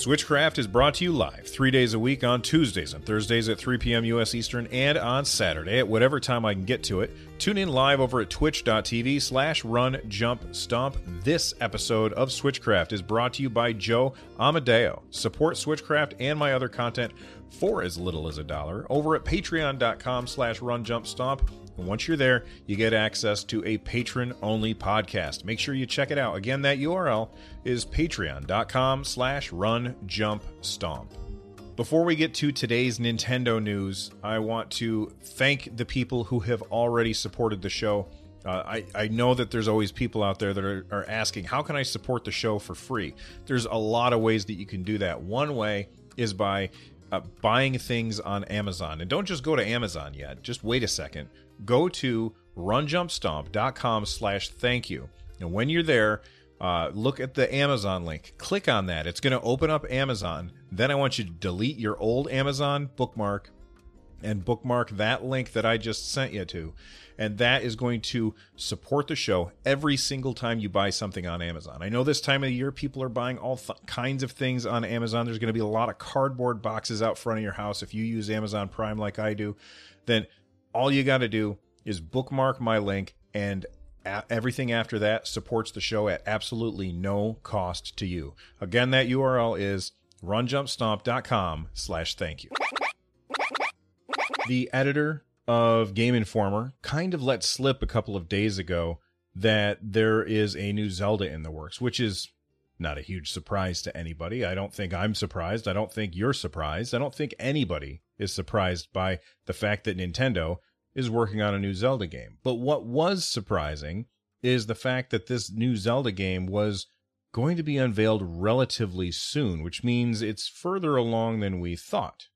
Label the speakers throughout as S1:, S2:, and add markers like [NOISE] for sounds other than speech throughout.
S1: Switchcraft is brought to you live three days a week on Tuesdays and Thursdays at 3 p.m. U.S. Eastern and on Saturday at whatever time I can get to it. Tune in live over at twitch.tv slash run jump stomp. This episode of Switchcraft is brought to you by Joe Amadeo. Support Switchcraft and my other content for as little as a dollar over at patreon.com slash run jump stomp. And once you're there, you get access to a patron only podcast. Make sure you check it out. Again, that URL is patreon.com slash run jump stomp. Before we get to today's Nintendo news, I want to thank the people who have already supported the show. Uh, I, I know that there's always people out there that are, are asking, how can I support the show for free? There's a lot of ways that you can do that. One way is by uh, buying things on Amazon. And don't just go to Amazon yet. Just wait a second. Go to runjumpstomp.com slash thank you. And when you're there, uh, look at the Amazon link. Click on that. It's going to open up Amazon. Then I want you to delete your old Amazon bookmark and bookmark that link that I just sent you to. And that is going to support the show every single time you buy something on Amazon. I know this time of year people are buying all th- kinds of things on Amazon. There's going to be a lot of cardboard boxes out front of your house. If you use Amazon Prime like I do, then all you got to do is bookmark my link and everything after that supports the show at absolutely no cost to you. Again, that URL is runjumpstomp.com slash thank you. The editor of Game Informer kind of let slip a couple of days ago that there is a new Zelda in the works, which is not a huge surprise to anybody. I don't think I'm surprised. I don't think you're surprised. I don't think anybody is surprised by the fact that Nintendo is working on a new Zelda game. But what was surprising is the fact that this new Zelda game was going to be unveiled relatively soon, which means it's further along than we thought.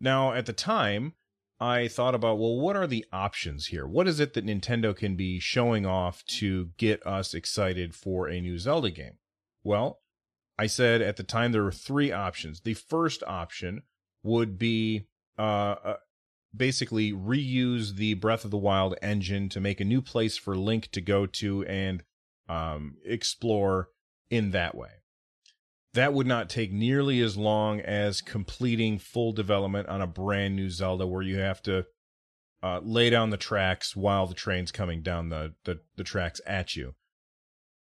S1: Now, at the time, I thought about, well, what are the options here? What is it that Nintendo can be showing off to get us excited for a new Zelda game? Well, I said at the time there were three options. The first option would be uh, uh basically reuse the Breath of the Wild engine to make a new place for Link to go to and um, explore in that way. That would not take nearly as long as completing full development on a brand new Zelda where you have to uh, lay down the tracks while the train's coming down the, the, the tracks at you.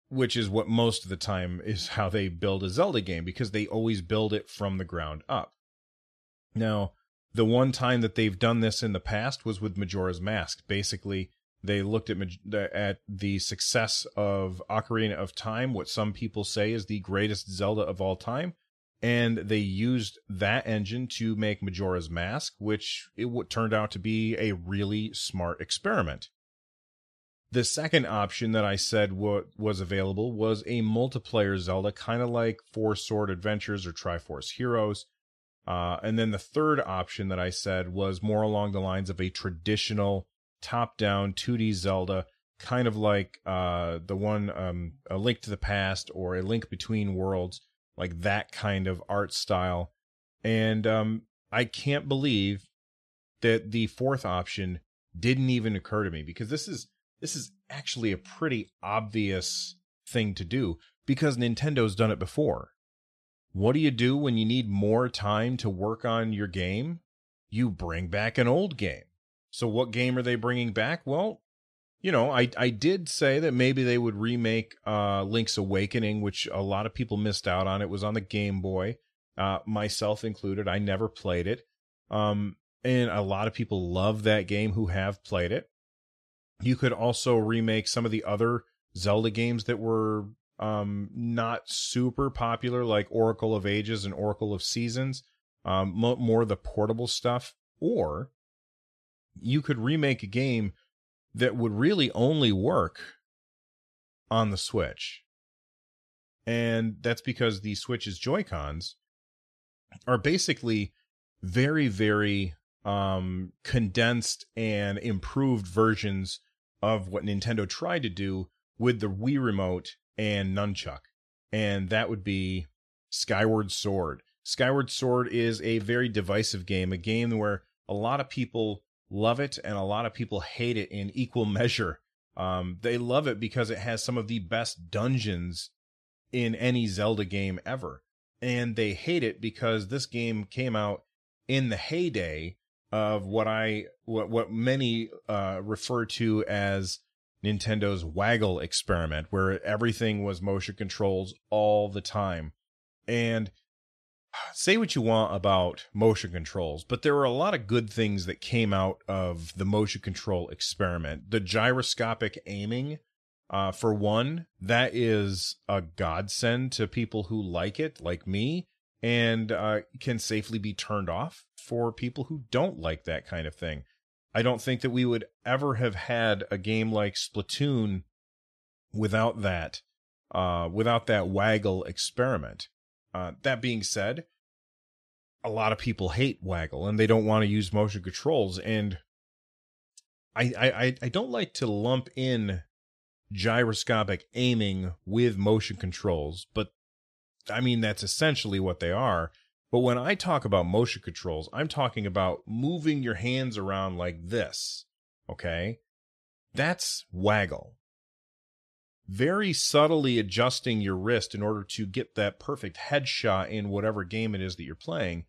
S1: Which is what most of the time is how they build a Zelda game because they always build it from the ground up. Now, the one time that they've done this in the past was with Majora's Mask. Basically, they looked at at the success of Ocarina of Time, what some people say is the greatest Zelda of all time, and they used that engine to make Majora's Mask, which it turned out to be a really smart experiment. The second option that I said was available was a multiplayer Zelda, kind of like Four Sword Adventures or Triforce Heroes, uh, and then the third option that I said was more along the lines of a traditional top down 2D Zelda, kind of like uh, the one um, A Link to the Past or A Link Between Worlds, like that kind of art style. And um, I can't believe that the fourth option didn't even occur to me because this is this is actually a pretty obvious thing to do because Nintendo's done it before. What do you do when you need more time to work on your game? You bring back an old game. So what game are they bringing back? Well, you know, I I did say that maybe they would remake uh Link's Awakening, which a lot of people missed out on. It was on the Game Boy, uh myself included. I never played it. Um and a lot of people love that game who have played it. You could also remake some of the other Zelda games that were um, not super popular like Oracle of Ages and Oracle of Seasons, um, more the portable stuff. Or you could remake a game that would really only work on the Switch. And that's because the Switch's Joy-Cons are basically very, very um, condensed and improved versions of what Nintendo tried to do with the Wii Remote and Nunchuck. And that would be Skyward Sword. Skyward Sword is a very divisive game, a game where a lot of people love it and a lot of people hate it in equal [LAUGHS] measure. Um, they love it because it has some of the best dungeons in any Zelda game ever. And they hate it because this game came out in the heyday of what I what what many uh, refer to as Nintendo's waggle experiment, where everything was motion controls all the time. And say what you want about motion controls, but there were a lot of good things that came out of the motion control experiment. The gyroscopic aiming, uh, for one, that is a godsend to people who like it, like me, and uh, can safely be turned off for people who don't like that kind of thing. I don't think that we would ever have had a game like Splatoon without that, uh, without that waggle experiment. Uh, that being said, a lot of people hate waggle and they don't want to use motion controls. And I, I, I don't like to lump in gyroscopic aiming with motion controls, but I mean, that's essentially what they are. But when I talk about motion controls, I'm talking about moving your hands around like this. Okay. That's waggle very subtly adjusting your wrist in order to get that perfect headshot in whatever game it is that you're playing.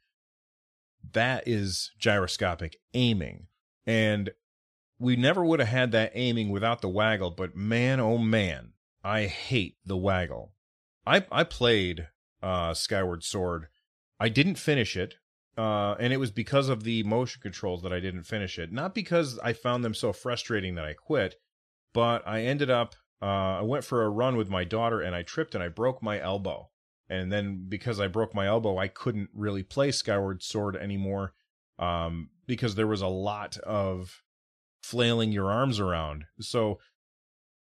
S1: That is gyroscopic aiming. And we never would have had that aiming without the waggle, but man, oh man, I hate the waggle. I I played uh, Skyward Sword. I didn't finish it, uh, and it was because of the motion controls that I didn't finish it. Not because I found them so frustrating that I quit, but I ended up uh, I went for a run with my daughter and I tripped and I broke my elbow. And then because I broke my elbow, I couldn't really play Skyward Sword anymore um, because there was a lot of flailing your arms around. So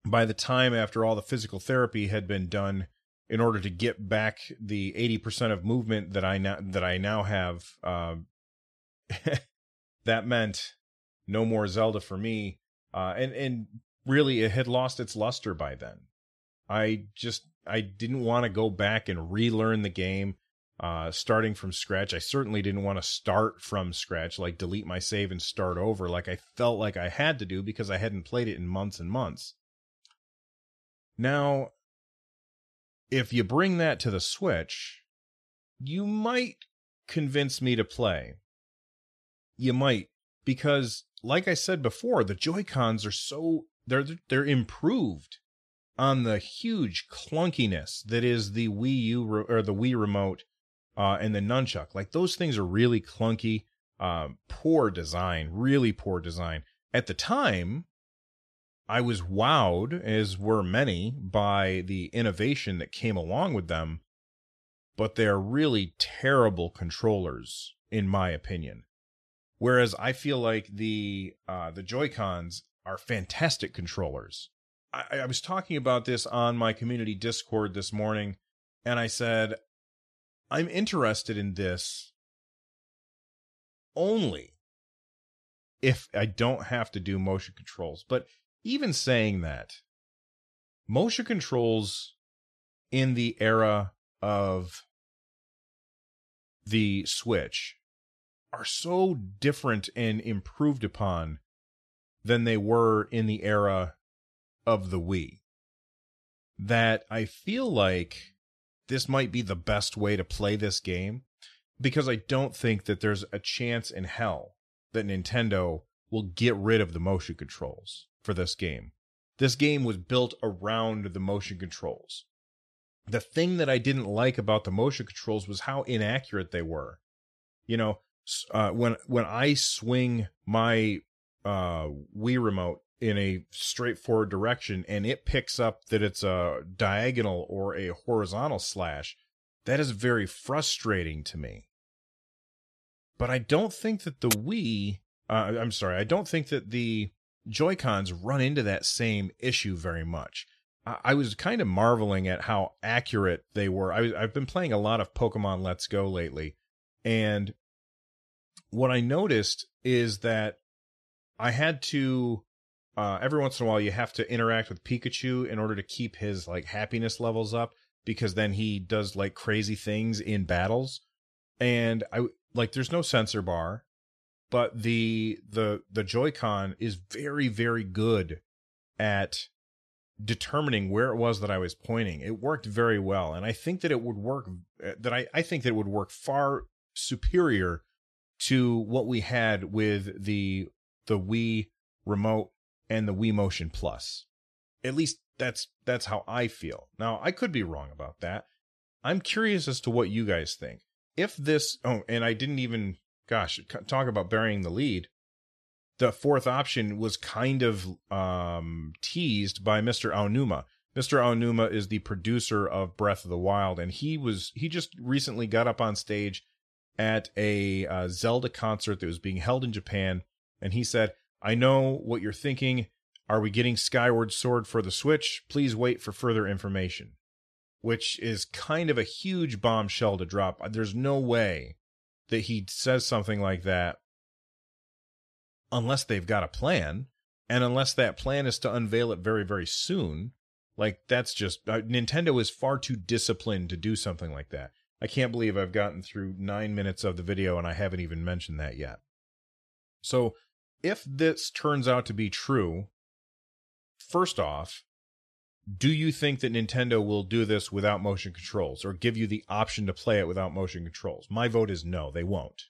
S1: by the time after all the physical therapy had been done, in order to get back the 80% of movement that I now that I now have, uh, [LAUGHS] that meant no more Zelda for me. Uh, and and really it had lost its luster by then. I just I didn't want to go back and relearn the game uh starting from scratch. I certainly didn't want to start from scratch like delete my save and start over like I felt like I had to do because I hadn't played it in months and months. Now if you bring that to the Switch, you might convince me to play. You might because like I said before, the Joy-Cons are so they're they're improved on the huge clunkiness that is the Wii U re- or the Wii remote uh, and the nunchuck. Like those things are really clunky, um, poor design, really poor design. At the time, I was wowed, as were many, by the innovation that came along with them, but they're really terrible controllers, in my opinion. Whereas I feel like the uh, the Joy Cons are fantastic controllers. I, I was talking about this on my community Discord this morning, and I said, I'm interested in this only if I don't have to do motion controls. But even saying that, motion controls in the era of the Switch are so different and improved upon than they were in the era of the Wii. That I feel like this might be the best way to play this game because I don't think that there's a chance in hell that Nintendo will get rid of the motion controls for this game. This game was built around the motion controls. The thing that I didn't like about the motion controls was how inaccurate they were. You know, uh, when when I swing my uh, Wii remote in a straightforward direction and it picks up that it's a diagonal or a horizontal slash, that is very frustrating to me. But I don't think that the Wii, uh, I'm sorry, I don't think that the Joy Cons run into that same issue very much. I, I was kind of marveling at how accurate they were. I, I've been playing a lot of Pokemon Let's Go lately, and what I noticed is that I had to uh, every once in a while you have to interact with Pikachu in order to keep his like happiness levels up because then he does like crazy things in battles and I like there's no sensor bar but the the the Joy-Con is very very good at determining where it was that I was pointing. It worked very well and I think that it would work uh, that I I think that it would work far superior to what we had with the the Wii remote and the Wii Motion Plus. At least that's that's how I feel. Now, I could be wrong about that. I'm curious as to what you guys think. If this oh, and I didn't even gosh, talk about burying the lead. The fourth option was kind of um, teased by Mr. Aonuma. Mr. Aonuma is the producer of Breath of the Wild, and he was he just recently got up on stage at a uh, Zelda concert that was being held in Japan, and he said, I know what you're thinking. Are we getting Skyward Sword for the Switch? Please wait for further information. Which is kind of a huge bombshell to drop. There's no way that he says something like that unless they've got a plan. And unless that plan is to unveil it very, very soon. Like, that's just. Uh, Nintendo is far too disciplined to do something like that. I can't believe I've gotten through nine minutes of the video and I haven't even mentioned that yet. So if this turns out to be true, first off, do you think that Nintendo will do this without motion controls or give you the option to play it without motion controls? My vote is no, they won't,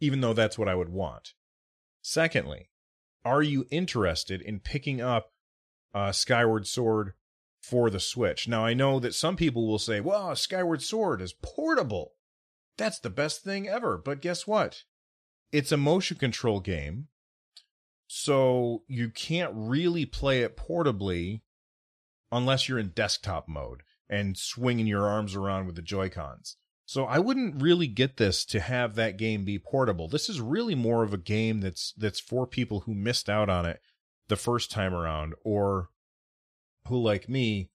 S1: even though that's what I would want. Secondly, are you interested in picking up uh, Skyward Sword for the Switch? Now, I know that some people will say, well, Skyward Sword is portable. That's the best thing ever. But guess what? It's a motion control game so you can't really play it portably unless you're in desktop mode and swinging your arms around with the Joy-Cons. So I wouldn't really get this to have that game be portable. This is really more of a game that's that's for people who missed out on it the first time around or who like me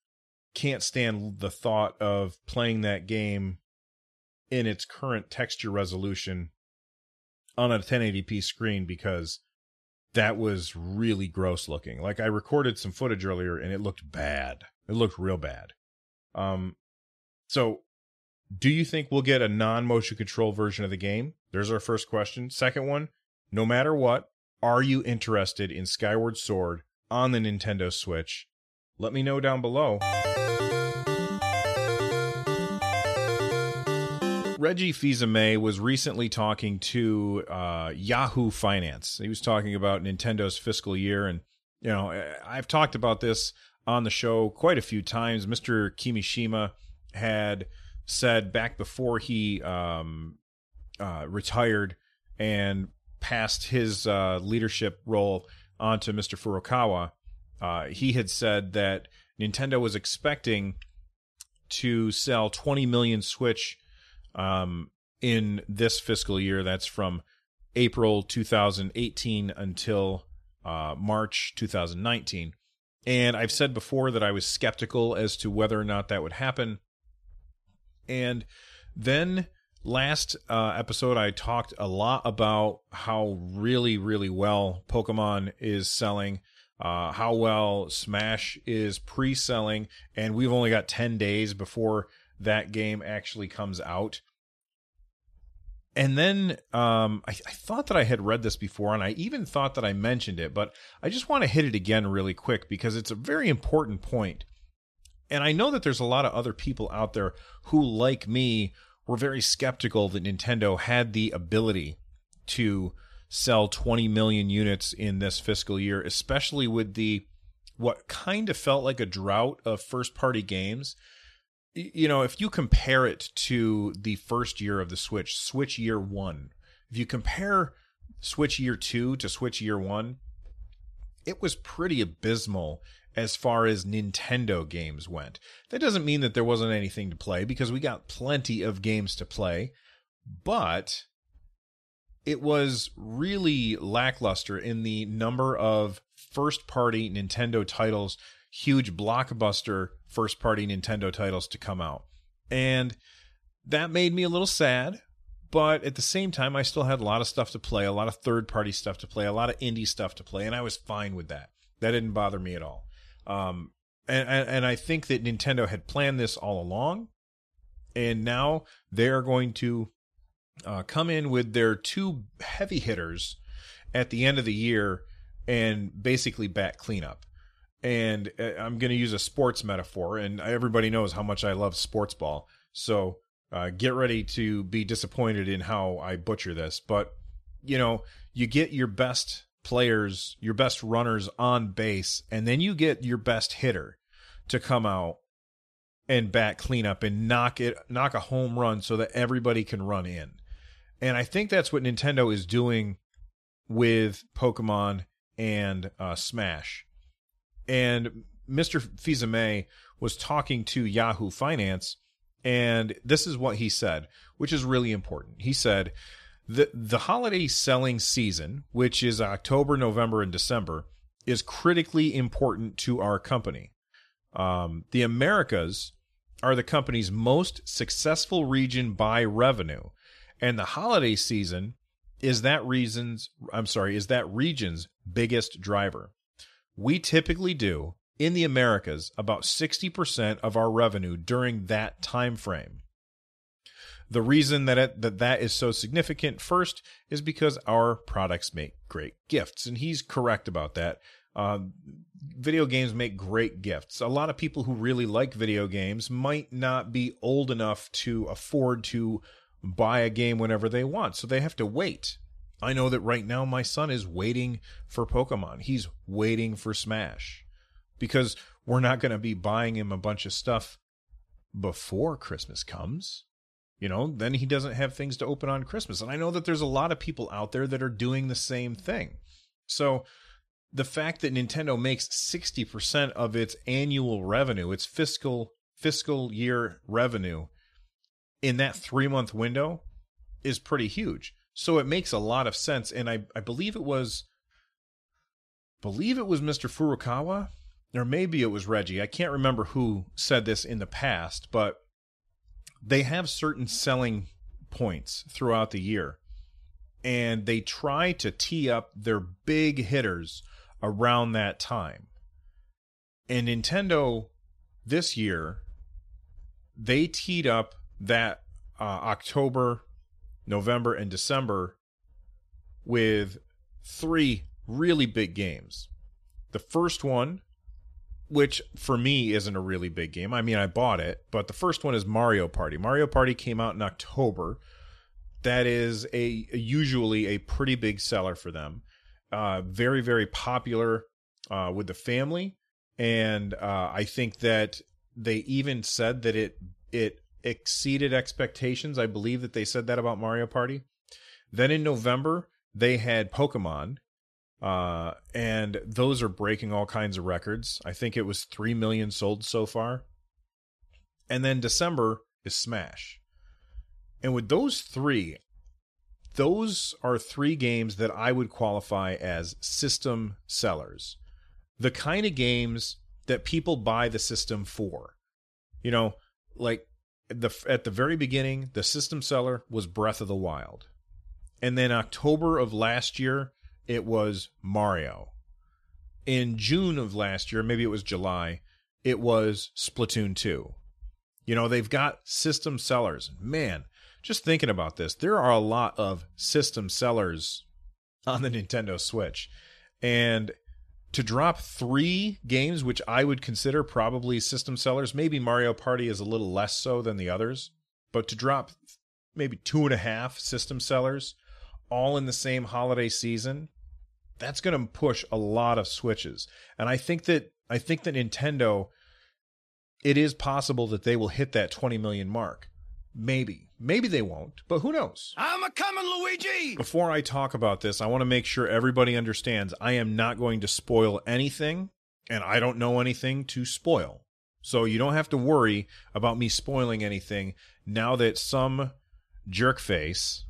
S1: can't stand the thought of playing that game in its current texture resolution on a 1080p screen because that was really gross looking. Like I recorded some footage earlier and it looked bad. It looked real bad. Um so do you think we'll get a non-motion control version of the game? There's our first question. Second one, no matter what, are you interested in Skyward Sword on the Nintendo Switch? Let me know down below. Reggie Fils-Aimé was recently talking to uh, Yahoo Finance. He was talking about Nintendo's fiscal year, and you know I've talked about this on the show quite a few times. Mr. Kimishima had said back before he um, uh, retired and passed his uh, leadership role onto Mr. Furukawa, uh, he had said that Nintendo was expecting to sell 20 million Switch um, in this fiscal year. That's from April 2018 until uh, March 2019. And I've said before that I was skeptical as to whether or not that would happen. And then last uh, episode, I talked a lot about how really, really well Pokemon is selling, uh, how well Smash is pre selling, and we've only got 10 days before that game actually comes out. And then um, I, I, thought that I had read this before, and I even thought that I mentioned it, but I just want to hit it again really quick because it's a very important point. And I know that there's a lot of other people out there who, like me, were very skeptical that Nintendo had the ability to sell 20 million units in this fiscal year, especially with the what kind of felt like a drought of first party games you know, if you compare it to the first year of the Switch, Switch year one, if you compare Switch year two to Switch year one, it was pretty abysmal as far as Nintendo games went. That doesn't mean that there wasn't anything to play because we got plenty of games to play, but it was really lackluster in the number of first party Nintendo titles, huge blockbuster first party Nintendo titles to come out. And that made me a little sad, but at the same time, I still had a lot of stuff to play, a lot of third party stuff to play, a lot of indie stuff to play, and I was fine with that. That didn't bother me at all. Um, and, and, I think that Nintendo had planned this all along, and now they're going to uh, come in with their two heavy hitters at the end of the year and basically bat cleanup. And uh, I'm going to use a sports metaphor, and everybody knows how much I love sports ball. So uh, get ready to be disappointed in how I butcher this. But, you know, you get your best players, your best runners on base, and then you get your best hitter to come out and bat cleanup and knock it knock a home run so that everybody can run in. And I think that's what Nintendo is doing with Pokemon and uh, Smash. And Mr. Fils-Aimé was talking to Yahoo Finance, and this is what he said, which is really important. He said, the the holiday selling season, which is October, November, and December, is critically important to our company. Um, the Americas are the company's most successful region by revenue, and the holiday season is that reason's I'm sorry, is that region's biggest driver. We typically do in the Americas about 60% of our revenue during that time frame. The reason that it, that that is so significant first is because our products make great gifts and he's correct about that. Uh, video games make great gifts. A lot of people who really like video games might not be old enough to afford to buy a game whenever they want, so they have to wait. I know that right now my son is waiting for Pokemon. He's waiting for Smash because we're not going to be buying him a bunch of stuff before Christmas comes. You know, then he doesn't have things to open on Christmas. And I know that there's a lot of people out there that are doing the same thing. So the fact that Nintendo makes 60% of its annual revenue, its fiscal fiscal year revenue in that 3-month window is pretty huge. So it makes a lot of sense and I I believe it was believe it was Mr. Furukawa or maybe it was Reggie. I can't remember who said this in the past, but they have certain selling points throughout the year and they try to tee up their big hitters around that time. And Nintendo this year, they teed up that uh, October, November, and December with three really big games. The first one, which for me isn't a really big game. I mean, I bought it, but the first one is Mario Party. Mario Party came out in October. That is a usually a pretty big seller for them uh, very very popular uh, with the family, and uh, I think that they even said that it it exceeded expectations. I believe that they said that about Mario Party. Then in November they had Pokemon, uh, and those are breaking all kinds of records. I think it was three million sold so far. And then December is Smash. And with those three, those are three games that I would qualify as system sellers. The kind of games that people buy the system for. You know, like the at the very beginning, the system seller was Breath of the Wild. And then October of last year, it was Mario. In June of last year, maybe it was July, it was Splatoon 2. You know, they've got system sellers. Man, just thinking about this, there are a lot of system sellers on the Nintendo Switch. And to drop three games, which I would consider probably system sellers, maybe Mario Party is a little less so than the others, but to drop maybe two and a half system sellers all in the same holiday season, that's going to push a lot of switches. And I think that I think that Nintendo it is possible that they will hit that 20 million mark. Maybe. Maybe they won't, but who knows?
S2: I'm a coming, Luigi!
S1: Before I talk about this, I want to make sure everybody understands I am not going to spoil anything, and I don't know anything to spoil. So you don't have to worry about me spoiling anything now that some jerkface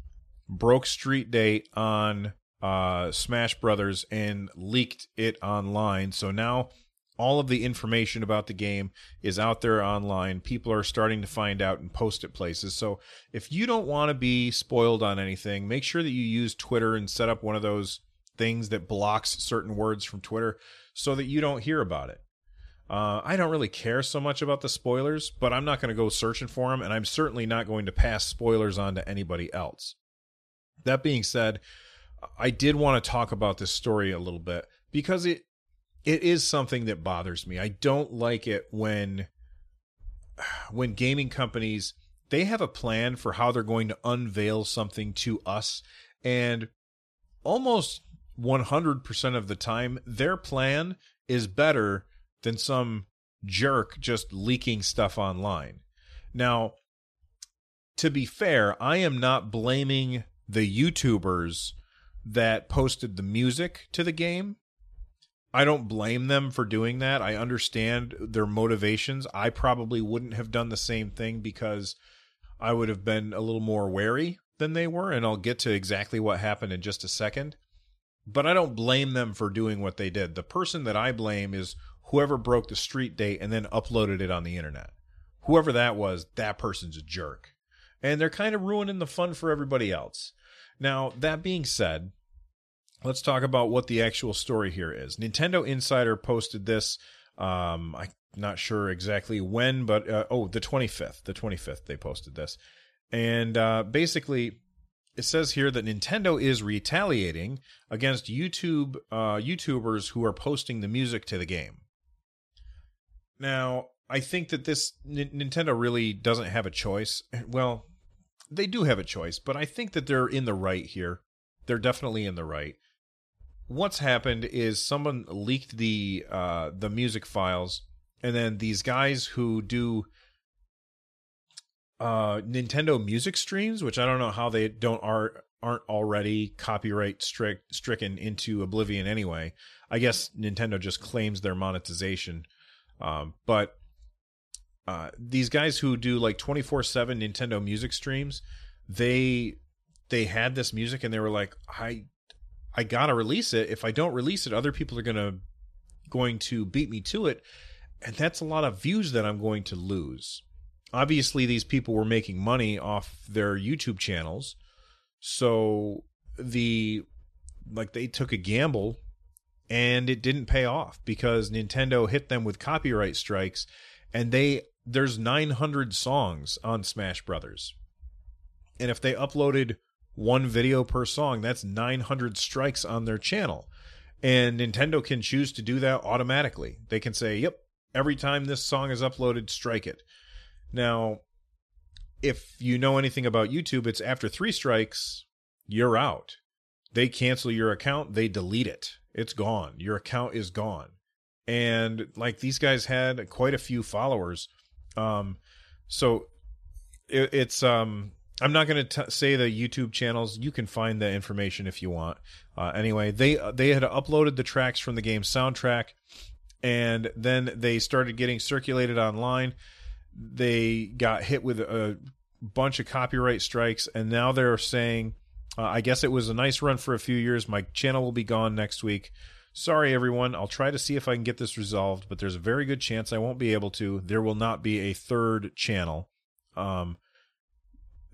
S1: broke street date on uh, Smash Brothers and leaked it online. So now all of the information about the game is out there online. People are starting to find out and post it places. So if you don't want to be spoiled on anything, make sure that you use Twitter and set up one of those things that blocks certain words from Twitter so that you don't hear about it. Uh, I don't really care so much about the spoilers, but I'm not going to go searching for them, and I'm certainly not going to pass spoilers on to anybody else. That being said, I did want to talk about this story a little bit because it it is something that bothers me. I don't like it when [SIGHS] when gaming companies they have a plan for how they're going to unveil something to us and almost 100% of the time their plan is better than some jerk just leaking stuff online. Now, to be fair, I am not blaming the YouTubers that posted the music to the game. I don't blame them for doing that. I understand their motivations. I probably wouldn't have done the same thing because I would have been a little more wary than they were. And I'll get to exactly what happened in just a second. But I don't blame them for doing what they did. The person that I blame is whoever broke the street date and then uploaded it on the internet. Whoever that was, that person's a jerk. And they're kind of ruining the fun for everybody else. Now, that being said, let's talk about what the actual story here is. Nintendo Insider posted this. Um, I'm not sure exactly when, but uh, oh, the 25th. The 25th, they posted this. And uh, basically, it says here that Nintendo is retaliating against YouTube uh, YouTubers who are posting the music to the game. Now, I think that this N- Nintendo really doesn't have a choice. Well, they do have a choice, but I think that they're in the right here. They're definitely in the right. What's happened is someone leaked the uh, the music files, and then these guys who do uh, Nintendo music streams, which I don't know how they don't are aren't already copyright strict stricken into oblivion anyway. I guess Nintendo just claims their monetization, um, but uh, these guys who do like 24/7 Nintendo music streams, they they had this music and they were like, I I gotta release it. If I don't release it, other people are gonna going to beat me to it, and that's a lot of views that I'm going to lose. Obviously, these people were making money off their YouTube channels, so the like they took a gamble and it didn't pay off because Nintendo hit them with copyright strikes and they there's 900 songs on Smash Brothers. And if they uploaded one video per song, that's 900 strikes on their channel. And Nintendo can choose to do that automatically. They can say, "Yep, every time this song is uploaded, strike it." Now, if you know anything about YouTube, it's after 3 strikes, you're out. They cancel your account, they delete it. It's gone. Your account is gone. And like these guys had quite a few followers um, so it, it's um, I'm not going to say the YouTube channels. You can find the information if you want. Uh, anyway, they they had uploaded the tracks from the game soundtrack, and then they started getting circulated online. They got hit with a bunch of copyright strikes, and now they're saying, uh, "I guess it was a nice run for a few years. My channel will be gone next week." Sorry, everyone. I'll try to see if I can get this resolved, but there's a very good chance I won't be able to. There will not be a third channel. Um,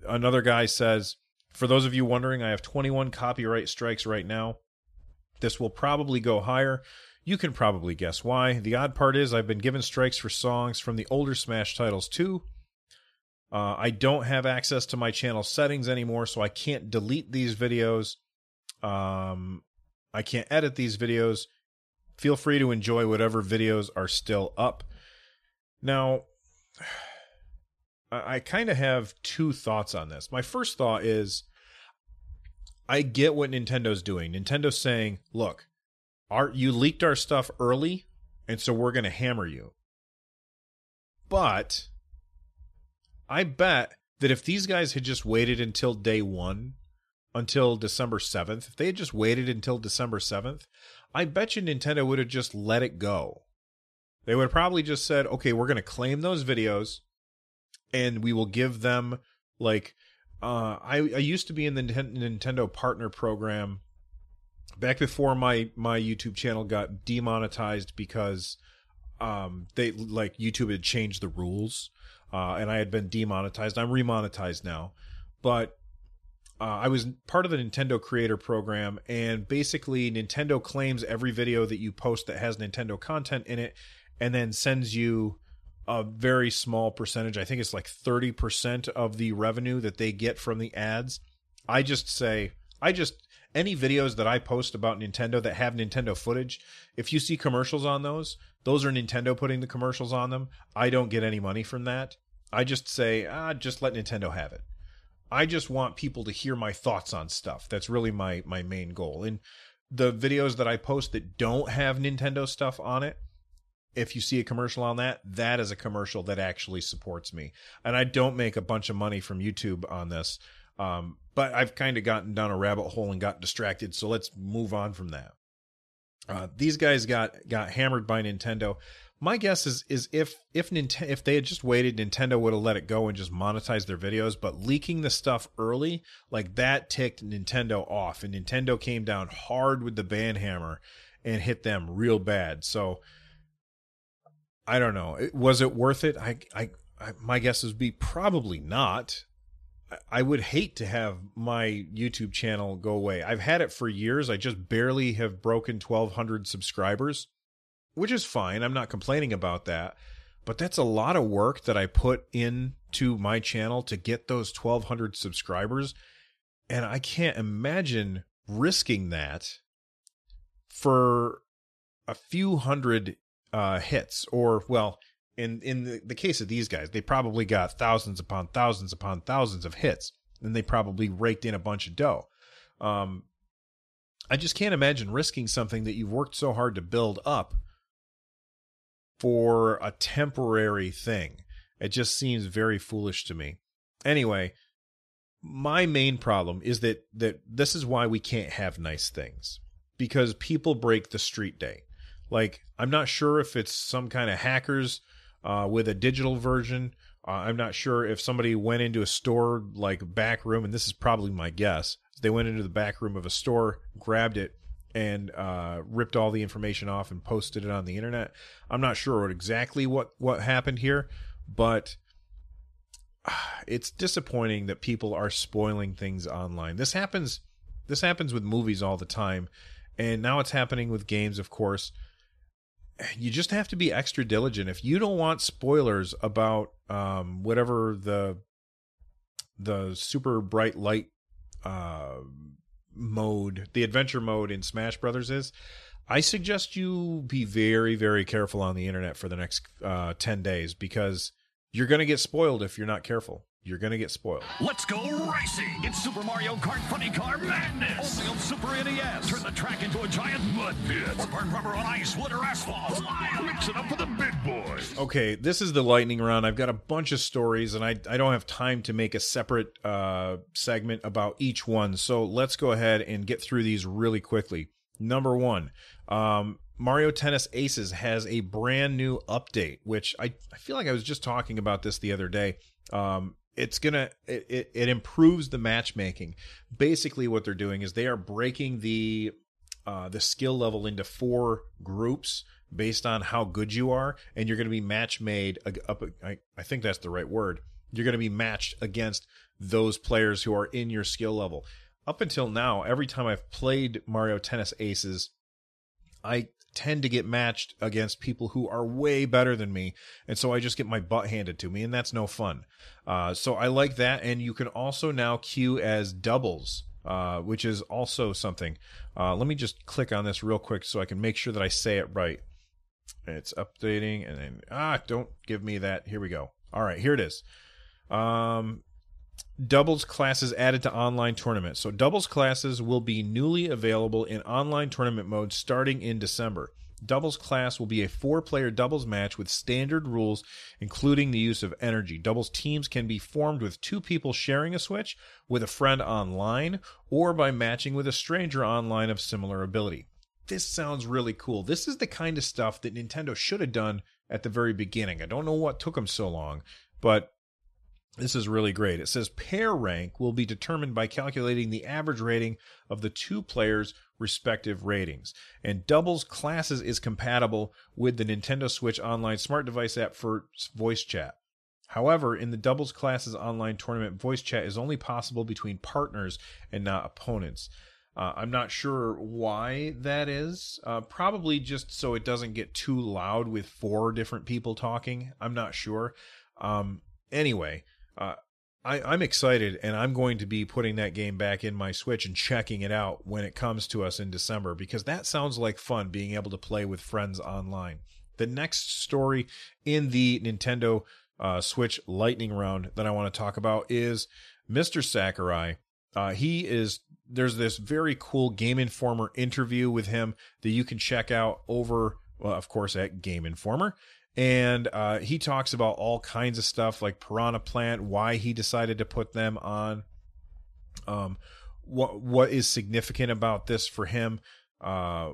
S1: another guy says, for those of you wondering, I have 21 copyright strikes right now. This will probably go higher. You can probably guess why. The odd part is I've been given strikes for songs from the older Smash titles too. Uh, I don't have access to my channel settings anymore, so I can't delete these videos. Um, I can't edit these videos. Feel free to enjoy whatever videos are still up. Now, I kind of have two thoughts on this. My first thought is I get what Nintendo's doing. Nintendo's saying, look, our, you leaked our stuff early, and so we're going to hammer you. But I bet that if these guys had just waited until day one until December 7th, if they had just waited until December 7th, I bet you Nintendo would have just let it go. They would have probably just said, okay, we're going to claim those videos and we will give them like uh I I used to be in the Nintendo partner program back before my my YouTube channel got demonetized because um they like YouTube had changed the rules uh and I had been demonetized. I'm remonetized now. But uh, I was part of the Nintendo Creator Program, and basically, Nintendo claims every video that you post that has Nintendo content in it, and then sends you a very small percentage. I think it's like 30% of the revenue that they get from the ads. I just say, I just, any videos that I post about Nintendo that have Nintendo footage, if you see commercials on those, those are Nintendo putting the commercials on them. I don't get any money from that. I just say, ah, just let Nintendo have it. I just want people to hear my thoughts on stuff. That's really my my main goal. And the videos that I post that don't have Nintendo stuff on it, if you see a commercial on that, that is a commercial that actually supports me. And I don't make a bunch of money from YouTube on this. Um, but I've kind of gotten down a rabbit hole and got distracted. So let's move on from that. Uh, these guys got got hammered by Nintendo my guess is is if if Nintendo if they had just waited, Nintendo would have let it go and just monetized their videos. But leaking the stuff early, like that, ticked Nintendo off, and Nintendo came down hard with the ban hammer and hit them real bad. So I don't know. Was it worth it? I I, I my guess would be probably not. I would hate to have my YouTube channel go away. I've had it for years. I just barely have broken 1200 subscribers which is fine. I'm not complaining about that. But that's a lot of work that I put into my channel to get those 1,200 subscribers. And I can't imagine risking that for a few hundred uh, hits. Or, well, in, in the, the case of these guys, they probably got thousands upon thousands upon thousands of hits. And they probably raked in a bunch of dough. Um, I just can't imagine risking something that you've worked so hard to build up for a temporary thing. It just seems very foolish to me. Anyway, my main problem is that that this is why we can't have nice things because people break the street day. Like I'm not sure if it's some kind of hackers uh, with a digital version. Uh, I'm not sure if somebody went into a store like back room, and this is probably my guess. They went into the back room of a store, grabbed it, and uh, ripped all the information off and posted it on the internet. I'm not sure what exactly what what happened here, but [SIGHS] it's disappointing that people are spoiling things online. This happens this happens with movies all the time, and now it's happening with games, of course. You just have to be extra diligent. If you don't want spoilers about um, whatever the the super bright light uh, mode, the adventure mode in Smash Brothers is, I suggest you be very, very careful on the internet for the next uh, 10 days because you're going to get spoiled if you're not careful. You're going to get spoiled.
S2: Let's go racing! It's Super Mario Kart Funny Car Madness! Only on Super NES! Turn the track into a giant mud pit! Or burn rubber on ice, wood, or asphalt! Mix it up for the big boys!
S1: Okay, this is the lightning round. I've got a bunch of stories, and I, I don't have time to make a separate uh, segment about each one. So let's go ahead and get through these really quickly. Number one, um, Mario Tennis Aces has a brand new update, which I, I feel like I was just talking about this the other day. Um, it's gonna it, it, it improves the matchmaking. Basically, what they're doing is they are breaking the uh, the skill level into four groups based on how good you are, and you're going to be match made up. I, I think that's the right word. You're going to be matched against those players who are in your skill level. Up until now, every time I've played Mario Tennis Aces, I tend to get matched against people who are way better than me. And so I just get my butt handed to me, and that's no fun. Uh, so I like that. And you can also now queue as doubles. Uh, which is also something. Uh, let me just click on this real quick so I can make sure that I say it right. It's updating, and then ah, don't give me that. Here we go. All right, here it is. Um, doubles classes added to online tournaments. So doubles classes will be newly available in online tournament mode starting in December. Doubles class will be a four player doubles match with standard rules, including the use of energy. Doubles teams can be formed with two people sharing a Switch, with a friend online, or by matching with a stranger online of similar ability. This sounds really cool. This is the kind of stuff that Nintendo should have done at the very beginning. I don't know what took them so long, but This is really great. It says pair rank will be determined by calculating the average rating of the two players' respective ratings. And doubles classes is compatible with the Nintendo Switch Online smart device app for voice chat. However, in the doubles classes online tournament, voice chat is only possible between partners and not opponents. Uh, I'm not sure why that is. Uh, probably just so it doesn't get too loud with four different people talking. I'm not sure. Um, anyway, uh, I, I'm excited, and I'm going to be putting that game back in my Switch and checking it out when it comes to us in December because that sounds like fun being able to play with friends online. The next story in the Nintendo uh, Switch Lightning Round that I want to talk about is Mr. Sakurai. Uh, he is there's this very cool Game Informer interview with him that you can check out over, well, of course, at Game Informer and uh, he talks about all kinds of stuff like Piranha Plant, why he decided to put them on, um, what what is significant about this for him, uh,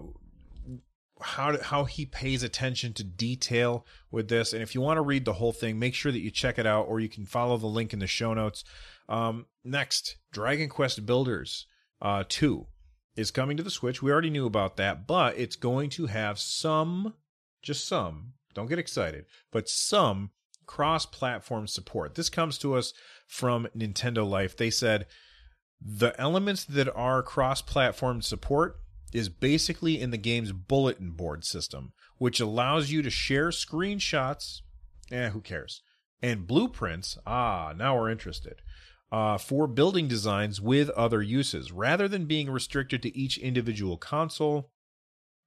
S1: how how he pays attention to detail with this. And if you want to read the whole thing, make sure that you check it out, or you can follow the link in the show notes. Um, next, Dragon Quest Builders uh, two is coming to the Switch. We already knew about that, but it's going to have some, just some don't get excited, but some cross platform support. This comes to us from Nintendo Life. They said the elements that are cross platform support is basically in the game's bulletin board system, which allows you to share screenshots. Eh, who cares? And blueprints. Ah, now we're interested. Uh, for building designs with other uses. Rather than being restricted to each individual console,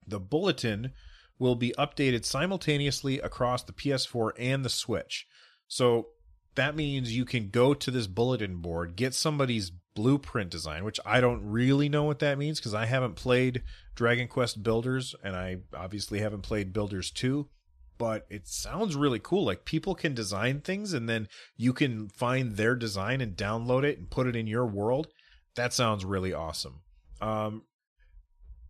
S1: the bulletin will be updated simultaneously across the PS4 and the Switch. So that means you can go to this bulletin board, get somebody's blueprint design, which I don't really know what that means because I haven't played Dragon Quest Builders and I obviously haven't played Builders 2, but it sounds really cool. Like people can design things and then you can find their design and download it and put it in your world. That sounds really awesome. Um,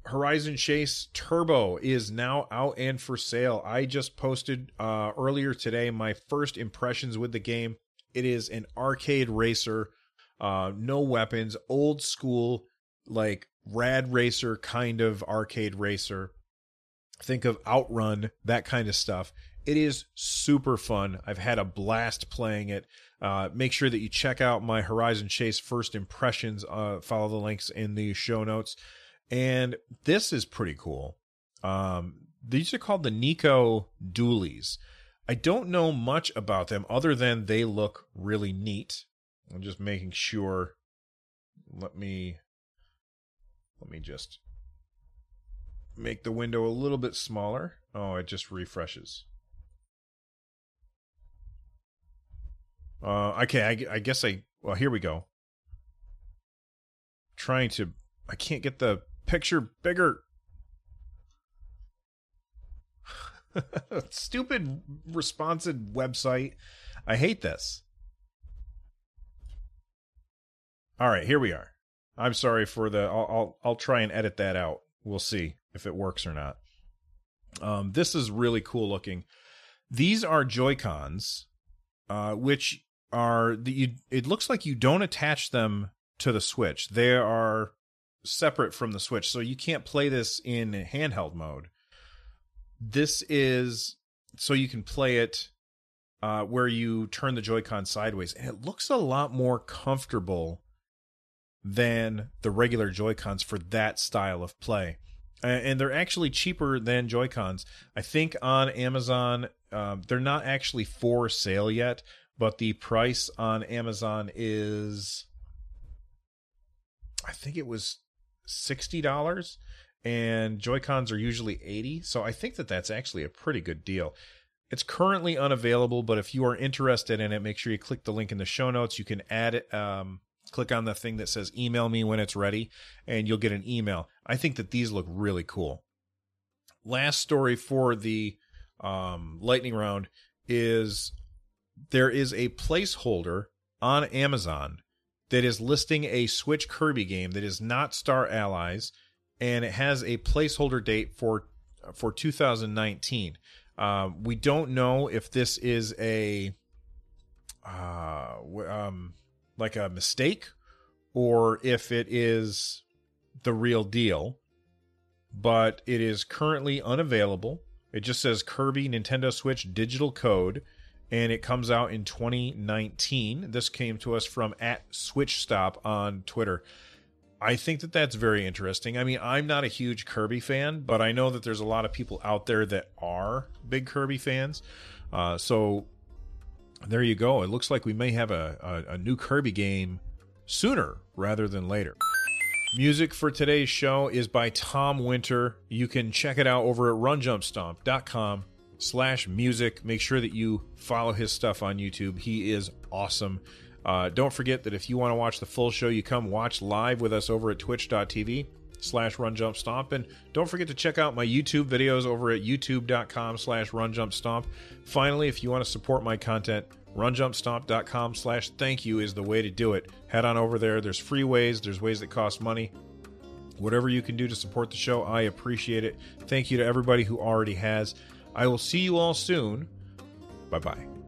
S1: Horizon Chase Turbo is now out and for sale. I just posted uh, earlier today my first impressions with the game. It is an arcade racer, uh, no weapons, old school, like rad racer kind of arcade racer. Think of Outrun, that kind of stuff. It is super fun. I've had a blast playing it. Uh, make sure that you check out my Horizon Chase first impressions. Uh, follow the links in the show notes. And this is pretty cool. Um, these are called the Nyko Dualies. I don't know much about them other than they look really neat. I'm just making sure. Let me let me just make the window a little bit smaller. Oh, it just refreshes. Uh, okay, I, I guess I. Well, here we go. Trying to. I can't get the picture bigger. [LAUGHS] Stupid responsive website. I hate this. All right, here we are. I'm sorry for the. I'll I'll, I'll try and edit that out. We'll see if it works or not. Um, this is really cool looking. These are Joy Cons, uh, which are the. You, it looks like you don't attach them to the Switch. They are separate from the Switch, so you can't play this in handheld mode. This is so you can play it uh, where you turn the Joy-Con sideways, and it looks a lot more comfortable than the regular Joy-Cons for that style of play. And they're actually cheaper than Joy-Cons. I think on Amazon, um, they're not actually for sale yet, but the price on Amazon is, I think it was $60 and Joy-Cons are usually 80, so I think that that's actually a pretty good deal. It's currently unavailable, but if you are interested in it, make sure you click the link in the show notes. You can add it um, click on the thing that says email me when it's ready and you'll get an email. I think that these look really cool. Last story for the um, lightning round is there is a placeholder on Amazon that is listing a Switch Kirby game that is not Star Allies, and it has a placeholder date for for 2019. Um, we don't know if this is a uh, um, like a mistake or if it is the real deal. But it is currently unavailable. It just says Kirby Nintendo Switch digital code, and it comes out in 2019. This came to us from at Switch Stop on Twitter. I think that that's very interesting. I mean, I'm not a huge Kirby fan, but I know that there's a lot of people out there that are big Kirby fans. Uh, so there you go. It looks like we may have a, a, a new Kirby game sooner rather than later. Music for today's show is by Tom Winter. You can check it out over at runjumpstomp.com slash music. Make sure that you follow his stuff on YouTube. He is awesome. Uh, don't forget that if you want to watch the full show, you come watch live with us over at twitch.tv slash run jump stomp And don't forget to check out my YouTube videos over at youtube.com slash run jump stomp Finally, if you want to support my content, runjumpstomp.com slash thank you is the way to do it. Head on over there. There's free ways, there's ways that cost money. Whatever you can do to support the show, I appreciate it. Thank you to everybody who already has. I will see you all soon. Bye bye.